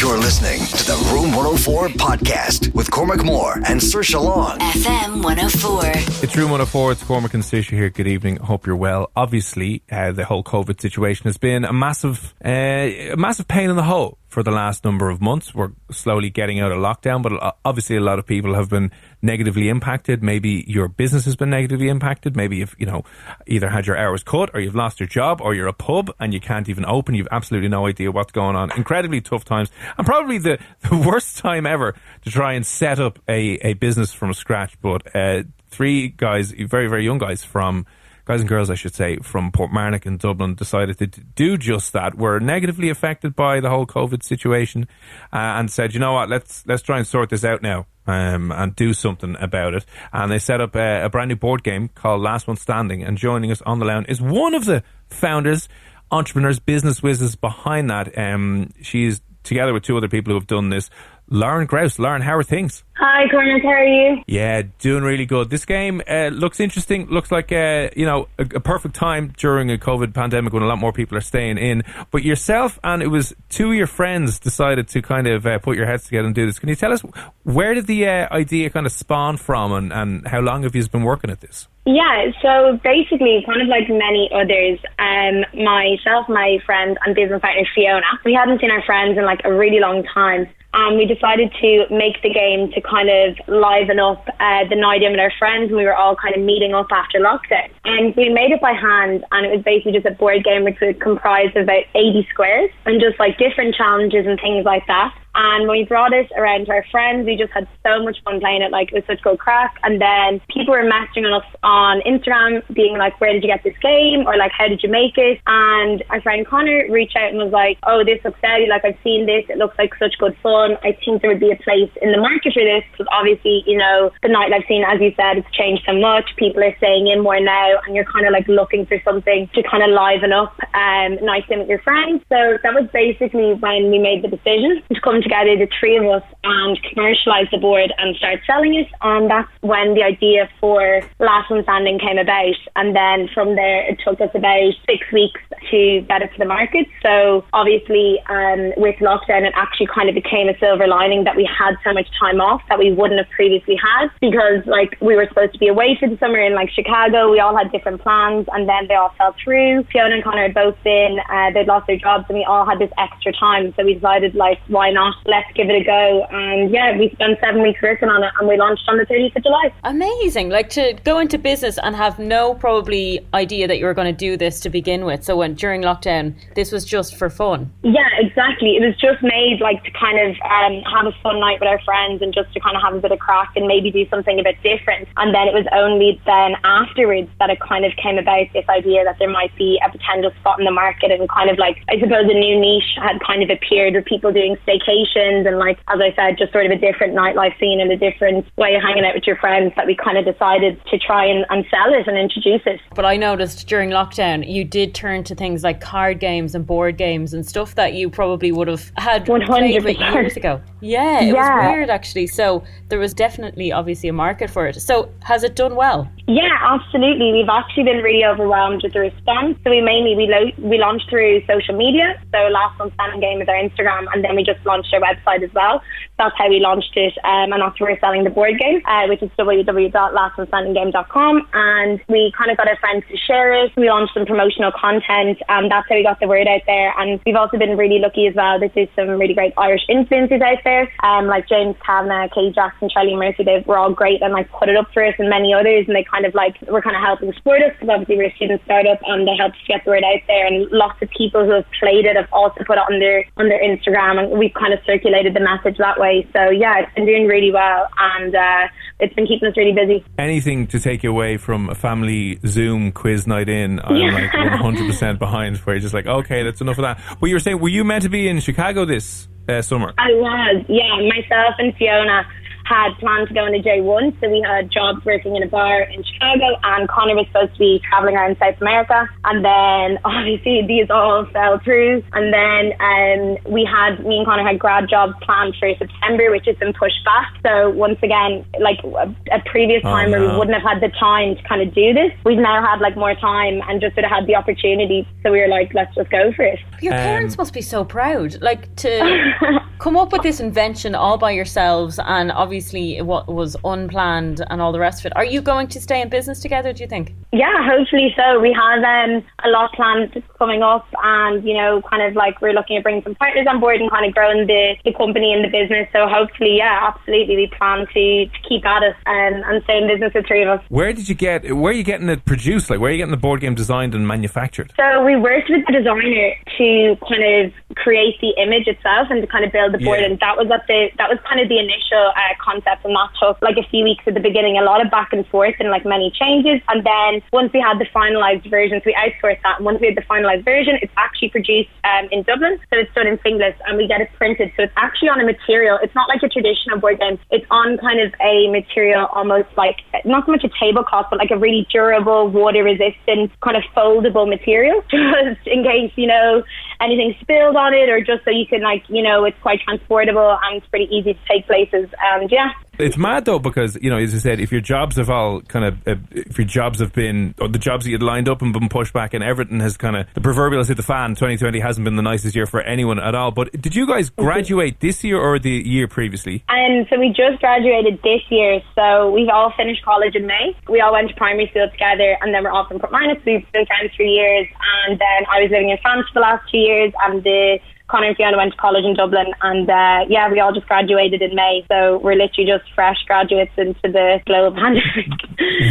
You're listening to the Room 104 podcast with Cormac Moore and Saoirse Long. FM 104. It's Room 104. It's Cormac and Saoirse here. Good evening. Hope you're well. Obviously, uh, the whole COVID situation has been a massive, uh, a massive pain in the hole for the last number of months. We're slowly getting out of lockdown, but uh, obviously a lot of people have been negatively impacted. Maybe your business has been negatively impacted. Maybe you've, you know, either had your hours cut or you've lost your job or you're a pub and you can't even open. You've absolutely no idea what's going on. Incredibly tough times and probably the, the worst time ever to try and set up a, a business from scratch. But, uh, three guys, very, very young guys from, guys and girls, I should say, from Portmarnock in Dublin decided to do just that. Were negatively affected by the whole COVID situation, uh, and said, you know what, let's let's try and sort this out now. Um, and do something about it. And they set up a, a brand new board game called Last One Standing. And joining us on the line is one of the founders, entrepreneurs, business whizzes behind that. Um, she's together with two other people who have done this. Lauren Grouse. Lauren, how are things? Hi, Cormac. How are you? Yeah, doing really good. This game uh, looks interesting. Looks like uh, you know a, a, perfect time during a COVID pandemic when a lot more people are staying in. But yourself and it was two of your friends decided to kind of uh, put your heads together and do this. Can you tell us where did the uh, idea kind of spawn from, and, and how long have you been working at this? Yeah, so basically, kind of like many others, um, myself, my friend, and business partner Fiona, we hadn't seen our friends in like a really long time. And we decided to make the game to kind of liven up uh, the night in with our friends, and we were all kind of meeting up after lockdown. And we made it by hand, and it was basically just a board game which would comprise of about 80 squares, and just like different challenges and things like that. And when we brought it around to our friends, we just had so much fun playing it. Like it was such good crack. And then people were messaging us on Instagram, being like, "Where did you get this game?" or like, "How did you make it?" And our friend Connor reached out and was like, "Oh, this looks steady. Like I've seen this. It looks like such good fun. I think there would be a place in the market for this because obviously, you know, the nightlife scene, as you said, it's changed so much. People are staying in more now, and you're kind of like looking for something to kind of liven up um, night in with your friends. So that was basically when we made the decision to come together, the three of us, and commercialise the board and start selling it. And that's when the idea for Last One Standing came about. And then from there, it took us about six weeks to it to the market. So obviously, um, with lockdown, it actually kind of became a silver lining that we had so much time off that we wouldn't have previously had because, like, we were supposed to be away for the summer in like Chicago. We all had different plans, and then they all fell through. Fiona and Connor had both been uh, they'd lost their jobs, and we all had this extra time. So we decided, like, why not? Let's give it a go. And yeah, we spent seven weeks working on it, and we launched on the 30th of July. Amazing! Like to go into business and have no probably idea that you were going to do this to begin with. So when during lockdown, this was just for fun. Yeah, exactly. It was just made like to kind of um, have a fun night with our friends and just to kind of have a bit of crack and maybe do something a bit different. And then it was only then afterwards that it kind of came about this idea that there might be a potential spot in the market and kind of like I suppose a new niche had kind of appeared with people doing staycations and like as I said, just sort of a different nightlife scene and a different way of hanging out with your friends that we kind of decided to try and, and sell it and introduce it. But I noticed during lockdown you did turn to things like card games and board games and stuff that you probably would have had 100%. years ago. Yeah, it Yeah. was weird actually. So there was definitely obviously a market for it. So has it done well? Yeah, absolutely. We've actually been really overwhelmed with the response. So we mainly we, lo- we launched through social media. So last one standing game is our Instagram, and then we just launched our website as well. That's how we launched it, um, and where we're selling the board game, uh, which is www.lastmanstandinggame.com. And we kind of got our friends to share it. We launched some promotional content, and that's how we got the word out there. And we've also been really lucky as well. This is some really great Irish influences out there, um, like James Kavanagh, Katie Jackson, Charlie Murphy. They were all great and like put it up for us, and many others. And they kind of like were kind of helping support us because obviously we're a student startup, and they helped us get the word out there. And lots of people who have played it have also put it on their on their Instagram, and we've kind of circulated the message that way. So yeah, it's been doing really well, and uh, it's been keeping us really busy. Anything to take you away from a family Zoom quiz night in? I'm Yeah. like 100% behind. Where you're just like, okay, that's enough of that. But you were saying, were you meant to be in Chicago this uh, summer? I was, yeah. Myself and Fiona had planned to go on a J1, so we had jobs working in a bar in Chicago, and Connor was supposed to be traveling around South America. And then obviously these all fell through. And then um, we had, me and Connor had grad jobs planned for September, which has been pushed back. So once again, like a, a previous Oh, time where we wouldn't have had the time to kind of do this, we've now had like more time and just sort of had the opportunity. So we were like, let's just go for it. Your Um, parents must be so proud, like to come up with this invention all by yourselves, and obviously what was unplanned and all the rest of it. Are you going to stay in business together? Do you think? Yeah, hopefully so. We have um, a lot planned coming up, and you know, kind of like we're looking at bringing some partners on board and kind of growing the, the company and the business. So hopefully, yeah, absolutely, we plan to, to keep at it um, and stay in business with three of us. Where did you get? Where are you getting it produced? Like, where are you getting the board game designed and manufactured? So we worked with the designer to kind of create the image itself and to kind of build the board, Yeah. and that was at the that was kind of the initial uh, concept, and that took like a few weeks at the beginning, a lot of back and forth and like many changes, and then once we had the finalized version, so we outsourced that, and once we had the finalized version, it's actually produced um, in Dublin, so it's done in Finglas, and we get it printed, so it's actually on a material. It's not like a traditional board game. It's on kind of a material, almost like not so much a tablecloth, but like a really durable, water resistant, kind of foldable material, just in case you know anything spilled on it, or just so you can like you know it's quite transportable and it's pretty easy to take places. And yeah, It's mad though because you know, as I said, if your jobs have all kind of, uh, if your jobs have been, or the jobs that you'd lined up and been pushed back, and everything has kind of the proverbial hit the fan. 2020 hasn't been the nicest year for anyone at all. But did you guys graduate this year or the year previously? And so we just graduated this year, so we've all finished college in May. We all went to primary school together, and then we're all from Portmarnock. So we've been friends for years, and then I was living in France for the last two years, and the Connor and Fiona went to college in Dublin, and uh, yeah, we all just graduated in May. So we're literally just fresh graduates into the global pandemic.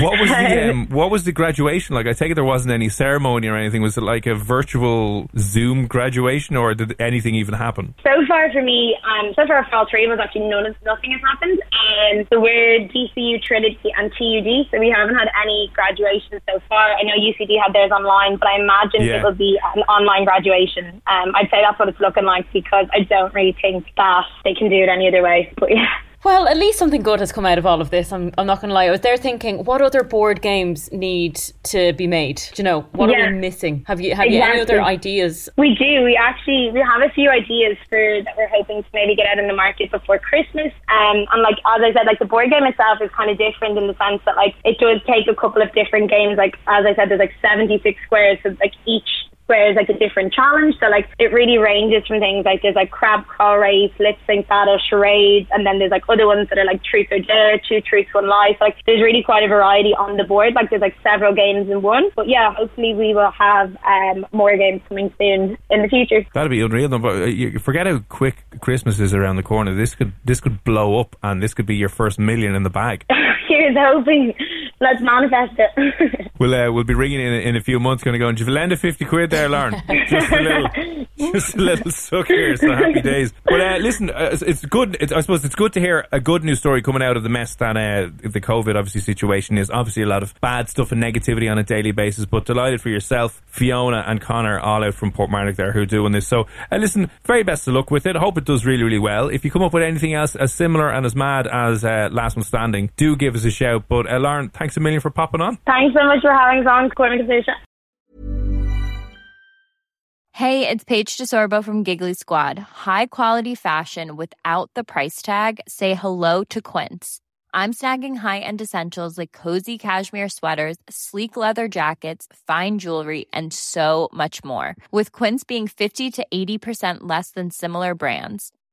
What was the um, what was the graduation like? I take it there wasn't any ceremony or anything. Was it like a virtual Zoom graduation, or did anything even happen? So far for me, um, so far for all three of us, actually none of, nothing has happened. Um, so we're DCU, Trinity and TUD, so we haven't had any graduation so far. I know UCD had theirs online, but I imagine Yeah. it will be an online graduation. Um, I'd say that's what it's looking like because I don't really think that they can do it any other way. But yeah. Well, at least something good has come out of all of this. I'm, I'm not going to lie. I was there thinking, what other board games need to be made? Do you know what are Yeah. we missing? Have you have you any other ideas? We do. We actually we have a few ideas for that we're hoping to maybe get out in the market before Christmas. Um, and like as I said, like the board game itself is kind of different in the sense that like it does take a couple of different games. Like as I said, there's like 76 squares, so like each is like a different challenge. So like it really ranges from things like there's like crab crawl race, lip sync battle, charades, and then there's like other ones that are like truth or dare, two truths, one lie. So like there's really quite a variety on the board. Like there's like several games in one. But yeah, hopefully we will have um more games coming soon in the future. That'd be unreal. though, But uh, you forget how quick Christmas is around the corner. This could this could blow up, and this could be your first million in the bag. Here's hoping. Let's manifest it. We'll uh, we'll be ringing in in a few months. Going to go and you lend a fifty quid there, Lauren. Just a little, just a little suck here. So happy days. But uh, listen, uh, it's, it's good. It's, I suppose it's good to hear a good news story coming out of the mess that uh, the COVID obviously situation is. Obviously, a lot of bad stuff and negativity on a daily basis. But delighted for yourself, Fiona and Connor, all out from Portmarnock there who are doing this. So uh, listen, very best of luck with it. I hope it does really really well. If you come up with anything else as similar and as mad as uh, Last One Standing, do give us a shout. But uh, Lauren, thanks a million for popping on. Thanks so much for having us on, Cormac and Hey, it's Paige DeSorbo from Giggly Squad. High quality fashion without the price tag. Say hello to Quince. I'm snagging high-end essentials like cozy cashmere sweaters, sleek leather jackets, fine jewelry, and so much more. With Quince being 50 to 80% less than similar brands.